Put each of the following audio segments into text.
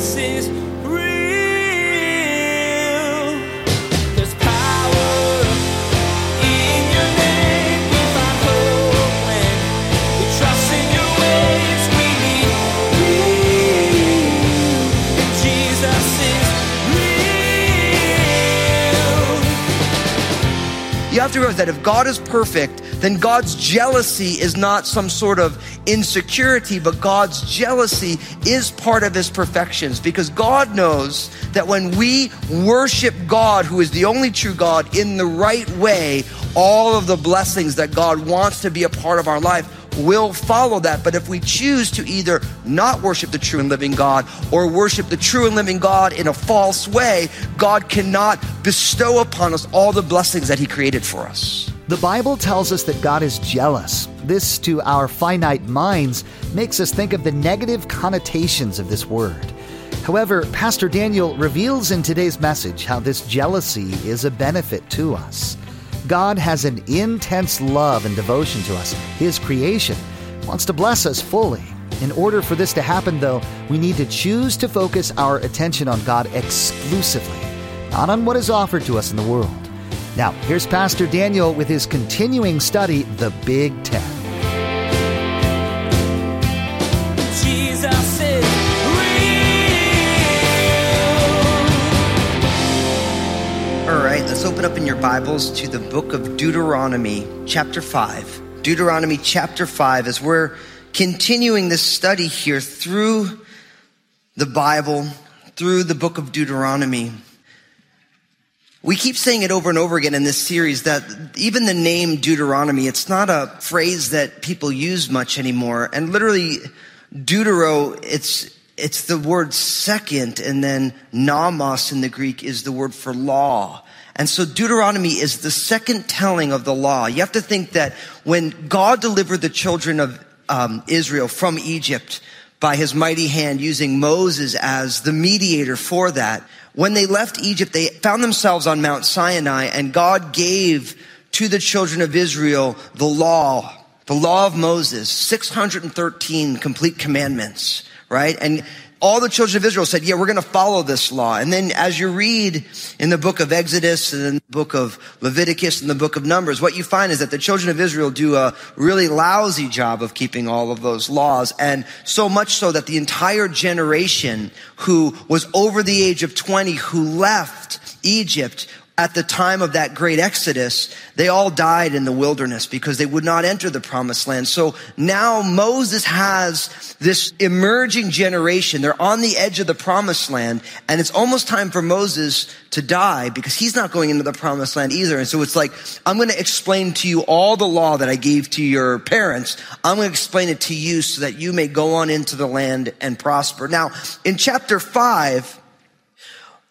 Jesus have to realize that if God is perfect, then God's jealousy is not some sort of insecurity, but God's jealousy is part of his perfections. Because God knows that when we worship God, who is the only true God, in the right way, all of the blessings that God wants to be a part of our life will follow that. But if we choose to either not worship the true and living God or worship the true and living God in a false way, God cannot bestow upon us all the blessings that He created for us. The Bible tells us that God is jealous. This, to our finite minds, makes us think of the negative connotations of this word. However, Pastor Daniel reveals in today's message how this jealousy is a benefit to us. God has an intense love and devotion to us, His creation, wants to bless us fully. In order for this to happen, though, we need to choose to focus our attention on God exclusively, not on what is offered to us in the world. Now, here's Pastor Daniel with his continuing study, The Big Ten. Let's open up in your Bibles to the book of Deuteronomy, chapter 5. Deuteronomy, chapter 5, as we're continuing this study here through the Bible, through the book of Deuteronomy. We keep saying it over and over again in this series that even the name Deuteronomy, it's not a phrase that people use much anymore. And literally, Deutero, it's, it's the word second, and then nomos in the Greek is the word for law. And so Deuteronomy is the second telling of the law. You have to think that when God delivered the children of um, Israel from Egypt by his mighty hand using Moses as the mediator for that, when they left Egypt, they found themselves on Mount Sinai and God gave to the children of Israel the law, the law of Moses, 613 complete commandments, right? And all the children of Israel said, yeah, we're going to follow this law. And then as you read in the book of Exodus and the book of Leviticus and the book of Numbers, what you find is that the children of Israel do a really lousy job of keeping all of those laws. And so much so that the entire generation who was over the age of 20 who left Egypt at the time of that great exodus, they all died in the wilderness because they would not enter the promised land. So now Moses has this emerging generation. They're on the edge of the promised land and it's almost time for Moses to die because he's not going into the promised land either. And so it's like, I'm going to explain to you all the law that I gave to your parents. I'm going to explain it to you so that you may go on into the land and prosper. Now, in chapter five,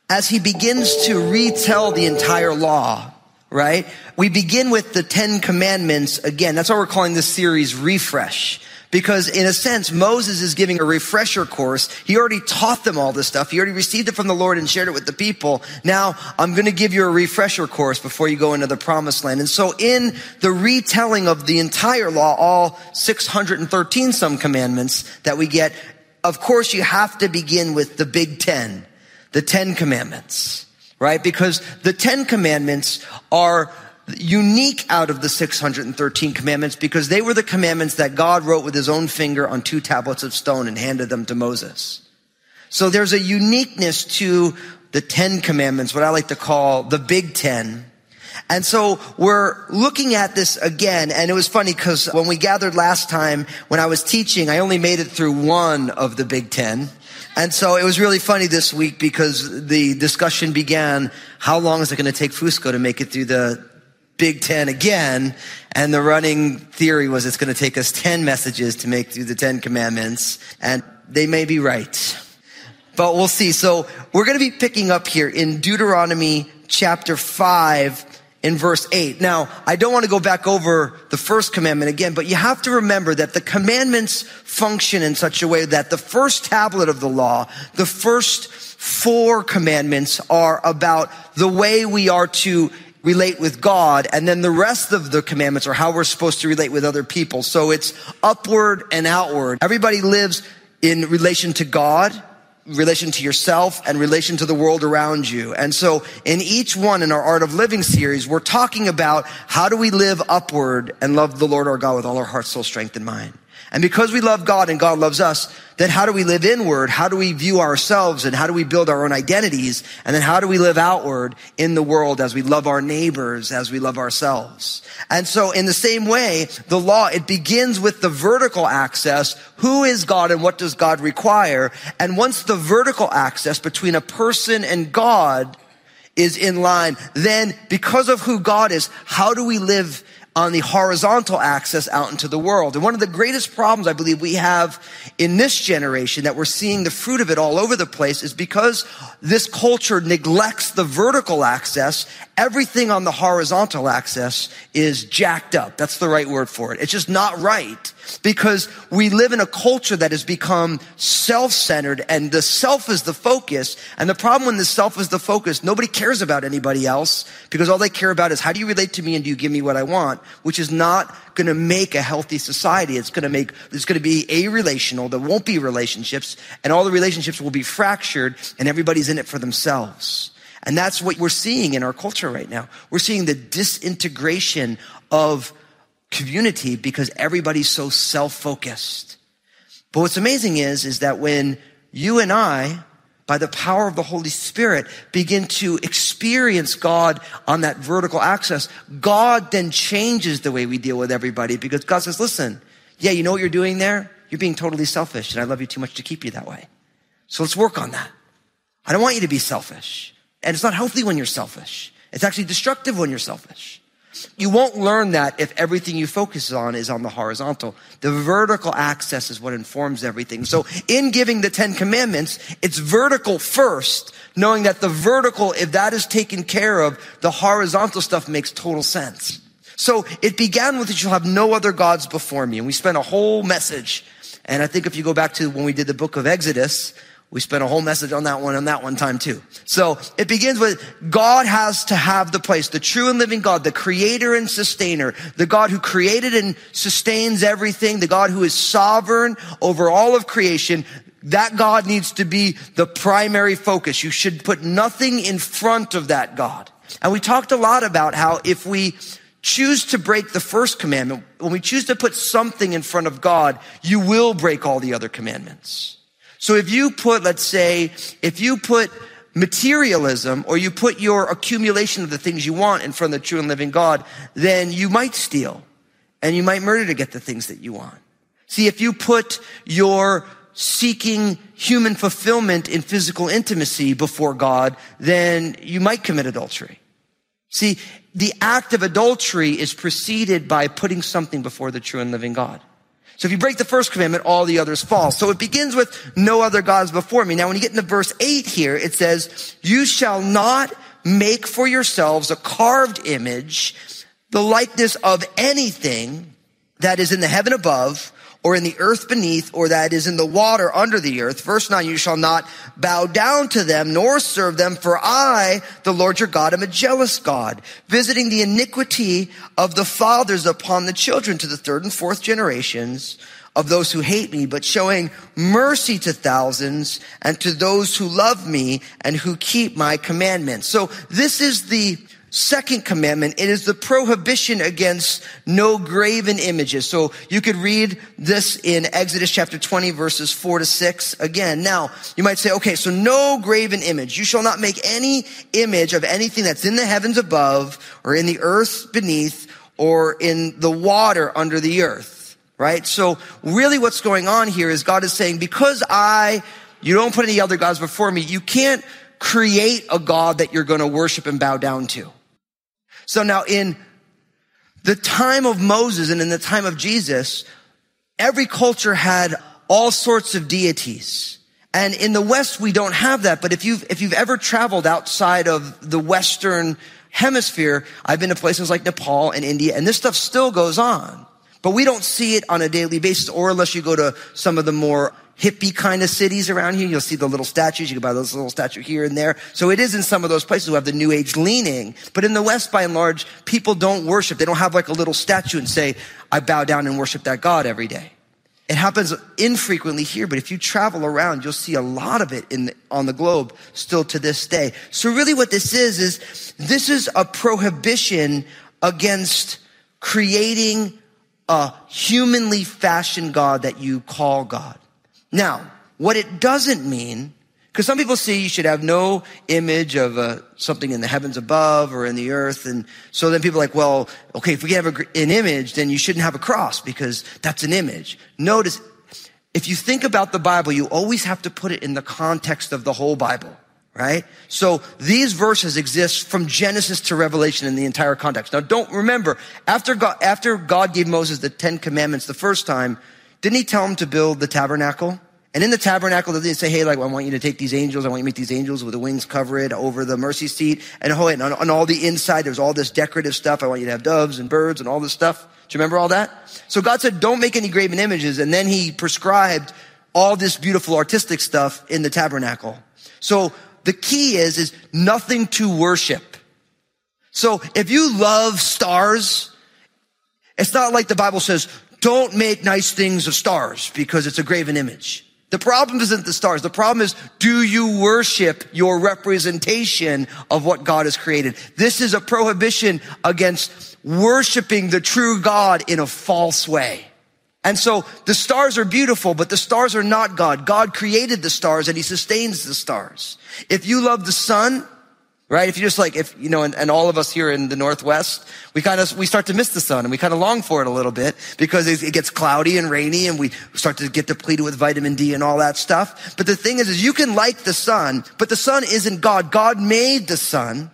as he begins to retell the entire law, right? We begin with the Ten Commandments again. That's why we're calling this series Refresh. Because in a sense, Moses is giving a refresher course. He already taught them all this stuff. He already received it from the Lord and shared it with the people. Now I'm going to give you a refresher course before you go into the promised land. And so in the retelling of the entire law, all 613 some commandments that we get, of course you have to begin with the big 10 the Ten Commandments, right? Because the Ten Commandments are unique out of the 613 commandments because they were the commandments that God wrote with his own finger on two tablets of stone and handed them to Moses. So there's a uniqueness to the Ten Commandments, what I like to call the Big Ten. And so we're looking at this again, and it was funny because when we gathered last time, when I was teaching, I only made it through one of the Big Ten. And so it was really funny this week because the discussion began, how long is it going to take Fusco to make it through the Big Ten again? And the running theory was it's going to take us 10 messages to make through the 10 commandments. And they may be right. But we'll see. So we're going to be picking up here in Deuteronomy chapter 5 in verse 8. Now, I don't want to go back over the first commandment again, but you have to remember that the commandments function in such a way that the first tablet of the law, the first four commandments are about the way we are to relate with God, and then the rest of the commandments are how we're supposed to relate with other people. So it's upward and outward. Everybody lives in relation to God, relation to yourself and relation to the world around you. And so in each one in our Art of Living series, we're talking about how do we live upward and love the Lord our God with all our heart, soul, strength, and mind. And because we love God and God loves us, then how do we live inward? How do we view ourselves and how do we build our own identities? And then how do we live outward in the world as we love our neighbors, as we love ourselves? And so in the same way, the law, it begins with the vertical axis. Who is God and what does God require? And once the vertical axis between a person and God is in line, then because of who God is, how do we live on the horizontal axis out into the world. And one of the greatest problems I believe we have in this generation that we're seeing the fruit of it all over the place is because this culture neglects the vertical axis, everything on the horizontal axis is jacked up. That's the right word for it. It's just not right because we live in a culture that has become self-centered and the self is the focus. And the problem when the self is the focus, nobody cares about anybody else because all they care about is how do you relate to me and do you give me what I want, which is not going to make a healthy society. It's going to make, it's going to be a relational. There won't be relationships and all the relationships will be fractured and everybody's in it for themselves. And that's what we're seeing in our culture right now. We're seeing the disintegration of community because everybody's so self-focused. But what's amazing is, is that when you and I, by the power of the Holy Spirit, begin to experience God on that vertical axis, God then changes the way we deal with everybody because God says, listen, yeah, you know what you're doing there? You're being totally selfish and I love you too much to keep you that way. So let's work on that. I don't want you to be selfish. And it's not healthy when you're selfish. It's actually destructive when you're selfish. You won't learn that if everything you focus on is on the horizontal. The vertical axis is what informs everything. So in giving the Ten Commandments, it's vertical first, knowing that the vertical, if that is taken care of, the horizontal stuff makes total sense. So it began with, that you'll have no other gods before me. And we spent a whole message. And I think if you go back to when we did the book of Exodus, we spent a whole message on that one on that one time too. So it begins with God has to have the place, the true and living God, the creator and sustainer, the God who created and sustains everything, the God who is sovereign over all of creation. That God needs to be the primary focus. You should put nothing in front of that God. And we talked a lot about how if we choose to break the first commandment, when we choose to put something in front of God, you will break all the other commandments. So if you put, let's say, if you put materialism or you put your accumulation of the things you want in front of the true and living God, then you might steal and you might murder to get the things that you want. See, if you put your seeking human fulfillment in physical intimacy before God, then you might commit adultery. See, the act of adultery is preceded by putting something before the true and living God. So if you break the first commandment, all the others fall. So it begins with no other gods before me. Now, when you get into verse eight here, it says, you shall not make for yourselves a carved image, the likeness of anything that is in the heaven above or in the earth beneath, or that is in the water under the earth. Verse 9, you shall not bow down to them nor serve them, for I, the Lord your God, am a jealous God, visiting the iniquity of the fathers upon the children to the third and fourth generations of those who hate me, but showing mercy to thousands and to those who love me and who keep my commandments. So this is the Second commandment, it is the prohibition against no graven images. So you could read this in Exodus chapter 20 verses 4 to 6 again. Now, you might say, okay, so no graven image. You shall not make any image of anything that's in the heavens above or in the earth beneath or in the water under the earth. Right? So really what's going on here is God is saying, because I, you don't put any other gods before me, you can't create a God that you're going to worship and bow down to. So now in the time of Moses and in the time of Jesus, every culture had all sorts of deities. And in the West, we don't have that. But if you've, if you've ever traveled outside of the Western hemisphere, I've been to places like Nepal and India, and this stuff still goes on. But we don't see it on a daily basis, or unless you go to some of the more hippie kind of cities around here. You'll see the little statues. You can buy those little statue here and there. So it is in some of those places who have the new age leaning. But in the West, by and large, people don't worship. They don't have like a little statue and say, I bow down and worship that God every day. It happens infrequently here, but if you travel around, you'll see a lot of it in on the globe still to this day. So really what this is, is this is a prohibition against creating a humanly fashioned God that you call God. Now, what it doesn't mean because some people say you should have no image of uh, something in the heavens above or in the earth. And so then people are like, well, okay, if we have a, an image, then you shouldn't have a cross because that's an image. Notice, if you think about the Bible, you always have to put it in the context of the whole Bible, right? So these verses exist from Genesis to Revelation in the entire context. Now don't remember, after God, after God gave Moses the Ten Commandments the first time, didn't he tell him to build the tabernacle? And in the tabernacle, they say, hey, like, I want you to take these angels. I want you to make these angels with the wings cover it over the mercy seat. And, oh, and on, on all the inside, there's all this decorative stuff. I want you to have doves and birds and all this stuff. Do you remember all that? So God said, don't make any graven images. And then he prescribed all this beautiful artistic stuff in the tabernacle. So the key is, is nothing to worship. So if you love stars, it's not like the Bible says, don't make nice things of stars because it's a graven image. The problem isn't the stars. The problem is, do you worship your representation of what God has created? This is a prohibition against worshiping the true God in a false way. And so the stars are beautiful, but the stars are not God. God created the stars and he sustains the stars. If you love the sun, right? If you just like, if, you know, and, and, all of us here in the Northwest, we kind of, we start to miss the sun and we kind of long for it a little bit because it, it, gets cloudy and rainy and we start to get depleted with vitamin D and all that stuff. But the thing is, is you can like the sun, but the sun isn't God. God made the sun.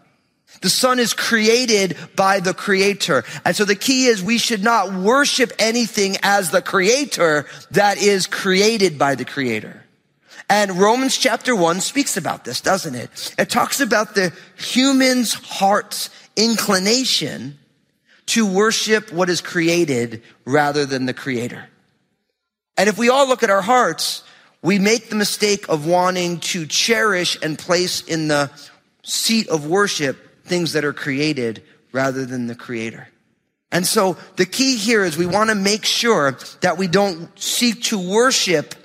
The sun is created by the creator. And so the key is we should not worship anything as the creator that is created by the creator. And Romans chapter one speaks about this, doesn't it? It talks about the human's heart's inclination to worship what is created rather than the creator. And if we all look at our hearts, we make the mistake of wanting to cherish and place in the seat of worship things that are created rather than the creator. And so the key here is we want to make sure that we don't seek to worship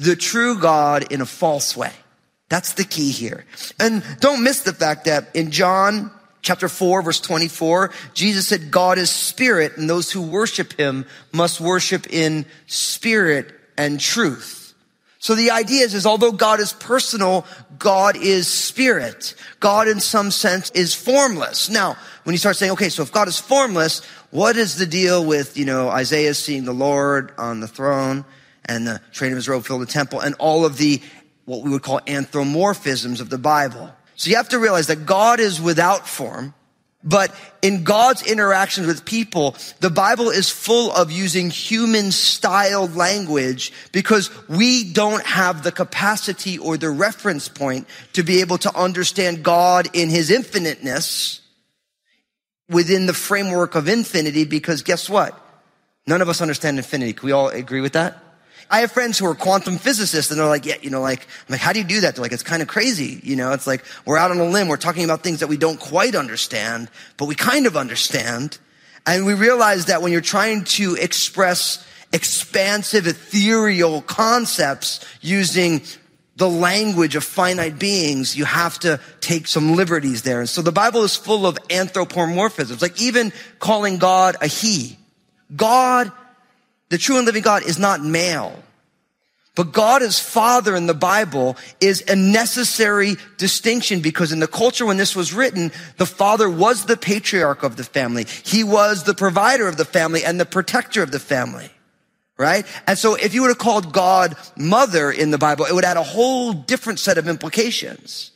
the true God in a false way. That's the key here. And don't miss the fact that in John chapter 4 verse 24, Jesus said, God is spirit and those who worship him must worship in spirit and truth. So the idea is, is although God is personal, God is spirit. God in some sense is formless. Now, when you start saying, okay, so if God is formless, what is the deal with, you know, Isaiah seeing the Lord on the throne? And the train of his robe filled the temple and all of the, what we would call anthropomorphisms of the Bible. So you have to realize that God is without form, but in God's interactions with people, the Bible is full of using human styled language because we don't have the capacity or the reference point to be able to understand God in his infiniteness within the framework of infinity because guess what? None of us understand infinity. Can we all agree with that? I have friends who are quantum physicists and they're like, yeah, you know, like, I'm like, how do you do that? They're like, it's kind of crazy. You know, it's like, we're out on a limb. We're talking about things that we don't quite understand, but we kind of understand. And we realize that when you're trying to express expansive, ethereal concepts using the language of finite beings, you have to take some liberties there. And so the Bible is full of anthropomorphisms, like even calling God a he. God the true and living God is not male. But God as Father in the Bible is a necessary distinction because in the culture when this was written, the Father was the patriarch of the family. He was the provider of the family and the protector of the family. Right? And so if you would have called God mother in the Bible, it would add a whole different set of implications.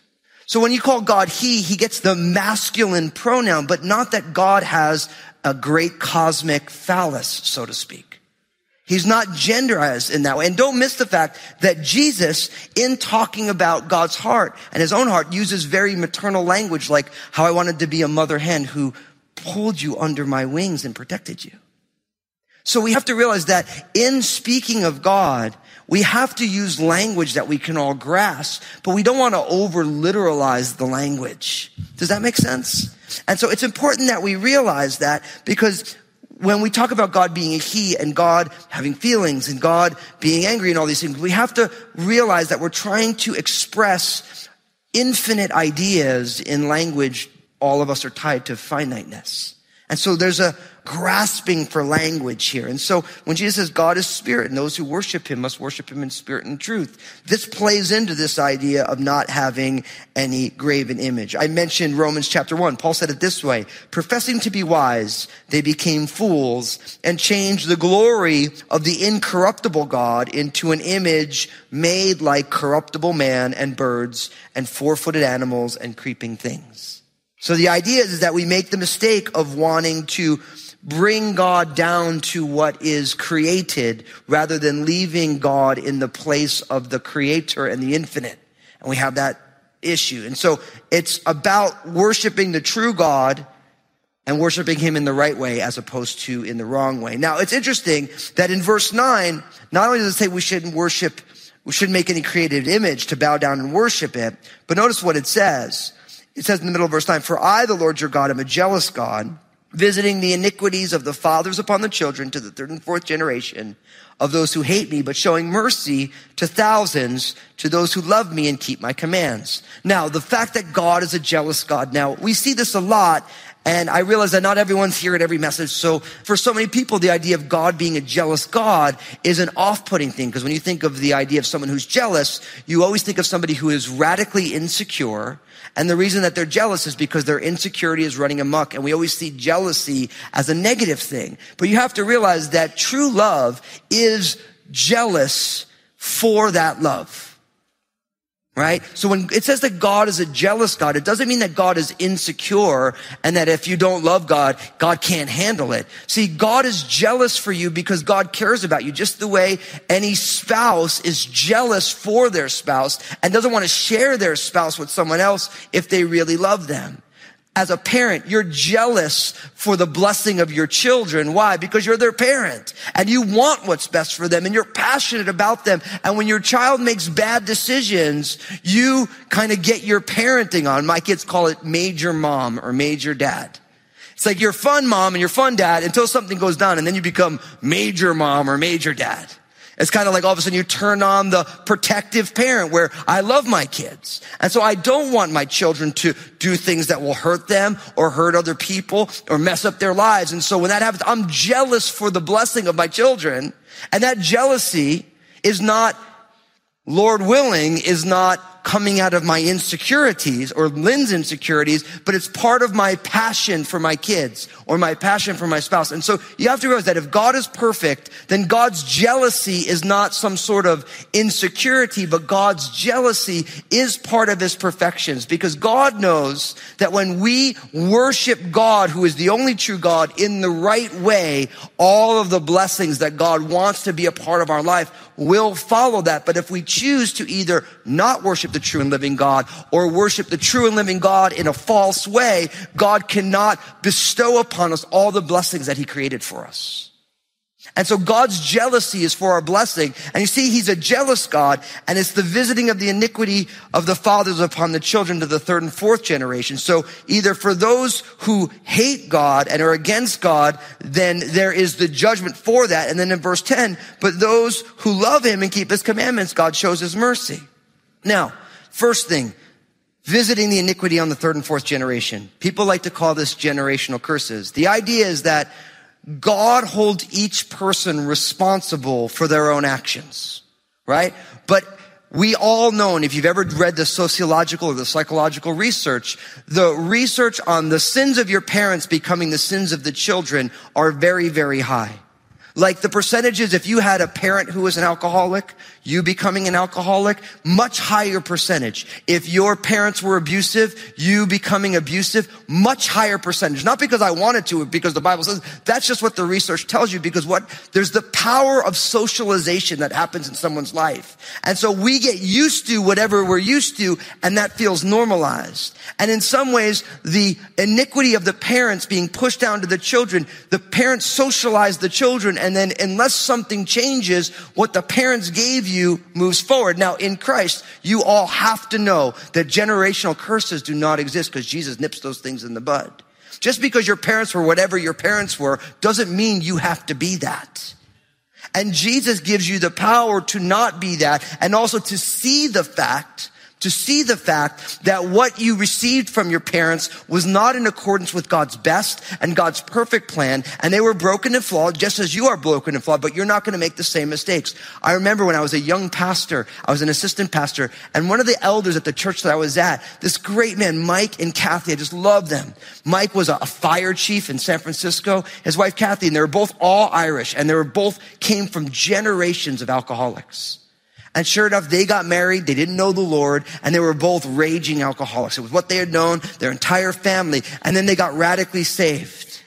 So when you call God he, he gets the masculine pronoun, but not that God has a great cosmic phallus, so to speak. He's not genderized in that way. And don't miss the fact that Jesus, in talking about God's heart and his own heart, uses very maternal language like how I wanted to be a mother hen who pulled you under my wings and protected you. So we have to realize that in speaking of God, we have to use language that we can all grasp, but we don't want to over literalize the language. Does that make sense? And so it's important that we realize that because when we talk about God being a he and God having feelings and God being angry and all these things, we have to realize that we're trying to express infinite ideas in language. All of us are tied to finiteness. And so there's a grasping for language here. And so when Jesus says God is spirit and those who worship him must worship him in spirit and truth, this plays into this idea of not having any graven image. I mentioned Romans chapter one. Paul said it this way, professing to be wise, they became fools and changed the glory of the incorruptible God into an image made like corruptible man and birds and four-footed animals and creeping things. So the idea is that we make the mistake of wanting to bring God down to what is created rather than leaving God in the place of the creator and the infinite. And we have that issue. And so it's about worshiping the true God and worshiping him in the right way as opposed to in the wrong way. Now, it's interesting that in verse 9, not only does it say we shouldn't worship, we shouldn't make any created image to bow down and worship it, but notice what it says. It says in the middle of verse 9, For I, the Lord your God, am a jealous God visiting the iniquities of the fathers upon the children to the third and fourth generation of those who hate me, but showing mercy to thousands to those who love me and keep my commands. Now, the fact that God is a jealous God. Now, we see this a lot and I realize that not everyone's here at every message. So for so many people, the idea of God being a jealous God is an off-putting thing. Because when you think of the idea of someone who's jealous, you always think of somebody who is radically insecure. And the reason that they're jealous is because their insecurity is running amok. And we always see jealousy as a negative thing. But you have to realize that true love is jealous for that love right? So when it says that God is a jealous God, it doesn't mean that God is insecure and that if you don't love God, God can't handle it. See, God is jealous for you because God cares about you just the way any spouse is jealous for their spouse and doesn't want to share their spouse with someone else if they really love them as a parent, you're jealous for the blessing of your children. Why? Because you're their parent and you want what's best for them and you're passionate about them. And when your child makes bad decisions, you kind of get your parenting on. My kids call it major mom or major dad. It's like you're fun mom and you're fun dad until something goes down and then you become major mom or major dad. It's kind of like all of a sudden you turn on the protective parent where I love my kids. And so I don't want my children to do things that will hurt them or hurt other people or mess up their lives. And so when that happens, I'm jealous for the blessing of my children. And that jealousy is not, Lord willing, is not coming out of my insecurities or Lynn's insecurities, but it's part of my passion for my kids or my passion for my spouse. And so you have to realize that if God is perfect, then God's jealousy is not some sort of insecurity, but God's jealousy is part of his perfections because God knows that when we worship God, who is the only true God in the right way, all of the blessings that God wants to be a part of our life will follow that. But if we choose to either not worship the true and living God or worship the true and living God in a false way, God cannot bestow upon us all the blessings that he created for us. And so God's jealousy is for our blessing. And you see, he's a jealous God, and it's the visiting of the iniquity of the fathers upon the children to the third and fourth generation. So either for those who hate God and are against God, then there is the judgment for that. And then in verse 10, but those who love him and keep his commandments, God shows his mercy. Now, first thing, visiting the iniquity on the third and fourth generation. People like to call this generational curses. The idea is that God holds each person responsible for their own actions, right? But we all know, and if you've ever read the sociological or the psychological research, the research on the sins of your parents becoming the sins of the children are very, very high. Like the percentages, if you had a parent who was an alcoholic, you becoming an alcoholic, much higher percentage. If your parents were abusive, you becoming abusive, much higher percentage. Not because I wanted to, because the Bible says that's just what the research tells you because what, there's the power of socialization that happens in someone's life. And so we get used to whatever we're used to and that feels normalized. And in some ways, the iniquity of the parents being pushed down to the children, the parents socialize the children and then unless something changes, what the parents gave you you moves forward. Now, in Christ, you all have to know that generational curses do not exist because Jesus nips those things in the bud. Just because your parents were whatever your parents were doesn't mean you have to be that. And Jesus gives you the power to not be that and also to see the fact to see the fact that what you received from your parents was not in accordance with God's best and God's perfect plan. And they were broken and flawed, just as you are broken and flawed, but you're not going to make the same mistakes. I remember when I was a young pastor, I was an assistant pastor, and one of the elders at the church that I was at, this great man, Mike and Kathy, I just love them. Mike was a fire chief in San Francisco, his wife Kathy, and they were both all Irish, and they were both came from generations of alcoholics. And sure enough, they got married. They didn't know the Lord and they were both raging alcoholics. It was what they had known, their entire family. And then they got radically saved.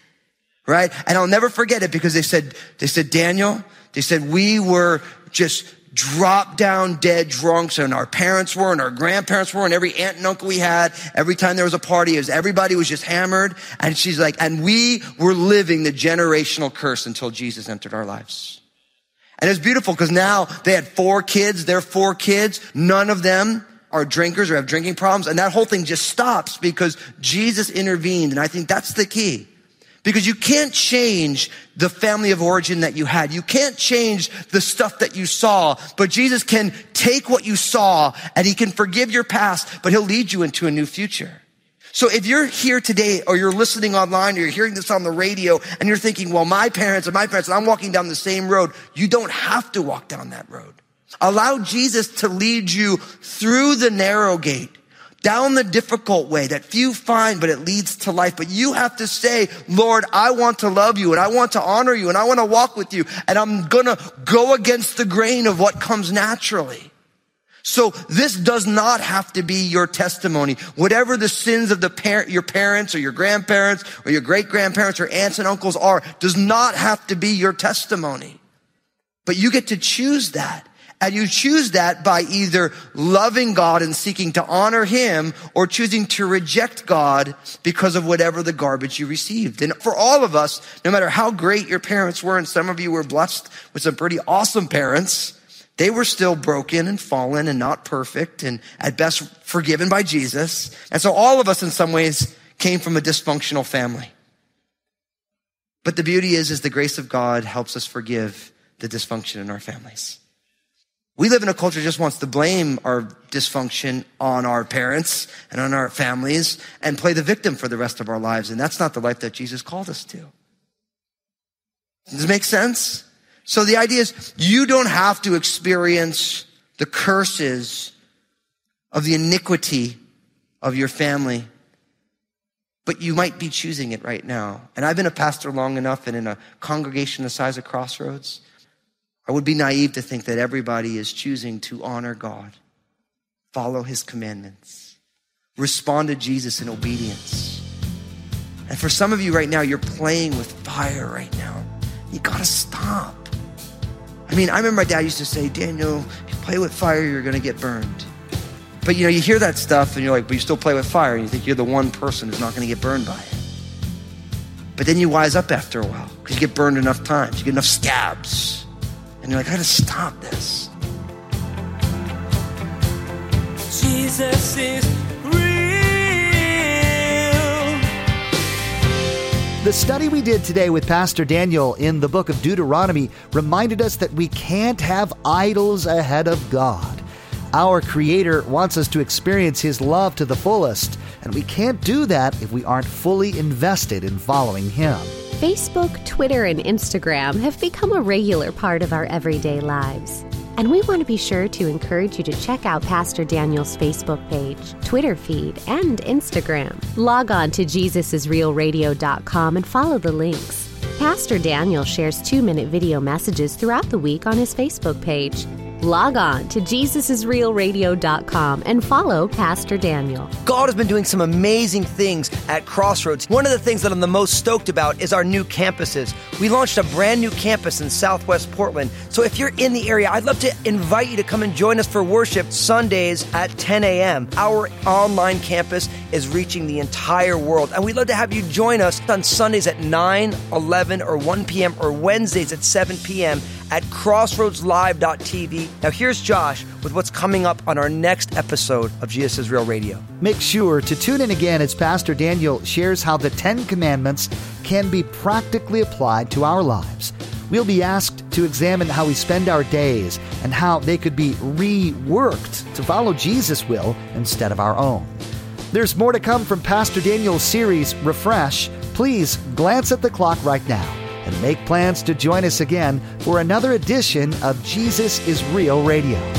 Right? And I'll never forget it because they said, they said, Daniel, they said, we were just drop down dead drunks and our parents were and our grandparents were and every aunt and uncle we had every time there was a party was everybody was just hammered and she's like and we were living the generational curse until jesus entered our lives and it's beautiful because now they had four kids, their four kids, none of them are drinkers or have drinking problems. And that whole thing just stops because Jesus intervened. And I think that's the key. Because you can't change the family of origin that you had. You can't change the stuff that you saw, but Jesus can take what you saw and he can forgive your past, but he'll lead you into a new future. So if you're here today or you're listening online or you're hearing this on the radio and you're thinking, well, my parents and my parents, and I'm walking down the same road, you don't have to walk down that road. Allow Jesus to lead you through the narrow gate, down the difficult way that few find, but it leads to life. But you have to say, Lord, I want to love you and I want to honor you and I want to walk with you and I'm going to go against the grain of what comes naturally. So this does not have to be your testimony. Whatever the sins of the parent, your parents or your grandparents or your great grandparents or aunts and uncles are, does not have to be your testimony. But you get to choose that. And you choose that by either loving God and seeking to honor Him or choosing to reject God because of whatever the garbage you received. And for all of us, no matter how great your parents were, and some of you were blessed with some pretty awesome parents, they were still broken and fallen and not perfect and at best forgiven by Jesus. And so all of us in some ways came from a dysfunctional family. But the beauty is, is the grace of God helps us forgive the dysfunction in our families. We live in a culture that just wants to blame our dysfunction on our parents and on our families and play the victim for the rest of our lives. And that's not the life that Jesus called us to. Does it make sense? So the idea is you don't have to experience the curses of the iniquity of your family, but you might be choosing it right now. And I've been a pastor long enough and in a congregation the size of Crossroads, I would be naive to think that everybody is choosing to honor God, follow his commandments, respond to Jesus in obedience. And for some of you right now, you're playing with fire right now. You gotta stop. I mean, I remember my dad used to say, Daniel, if you play with fire, you're going to get burned. But you know, you hear that stuff and you're like, but you still play with fire and you think you're the one person who's not going to get burned by it. But then you wise up after a while because you get burned enough times, you get enough scabs. And you're like, I gotta stop this. Jesus is The study we did today with Pastor Daniel in the book of Deuteronomy reminded us that we can't have idols ahead of God. Our Creator wants us to experience His love to the fullest, and we can't do that if we aren't fully invested in following Him. Facebook, Twitter, and Instagram have become a regular part of our everyday lives. And we want to be sure to encourage you to check out Pastor Daniel's Facebook page, Twitter feed, and Instagram. Log on to JesusIsRealRadio.com and follow the links. Pastor Daniel shares two minute video messages throughout the week on his Facebook page. Log on to JesusIsRealRadio.com and follow Pastor Daniel. God has been doing some amazing things at Crossroads. One of the things that I'm the most stoked about is our new campuses. We launched a brand new campus in Southwest Portland. So if you're in the area, I'd love to invite you to come and join us for worship Sundays at 10 a.m. Our online campus is reaching the entire world, and we'd love to have you join us on Sundays at 9, 11, or 1 p.m., or Wednesdays at 7 p.m at crossroadslive.tv. Now, here's Josh with what's coming up on our next episode of Jesus Is Real Radio. Make sure to tune in again as Pastor Daniel shares how the Ten Commandments can be practically applied to our lives. We'll be asked to examine how we spend our days and how they could be reworked to follow Jesus' will instead of our own. There's more to come from Pastor Daniel's series, Refresh. Please glance at the clock right now and make plans to join us again for another edition of Jesus is Real Radio.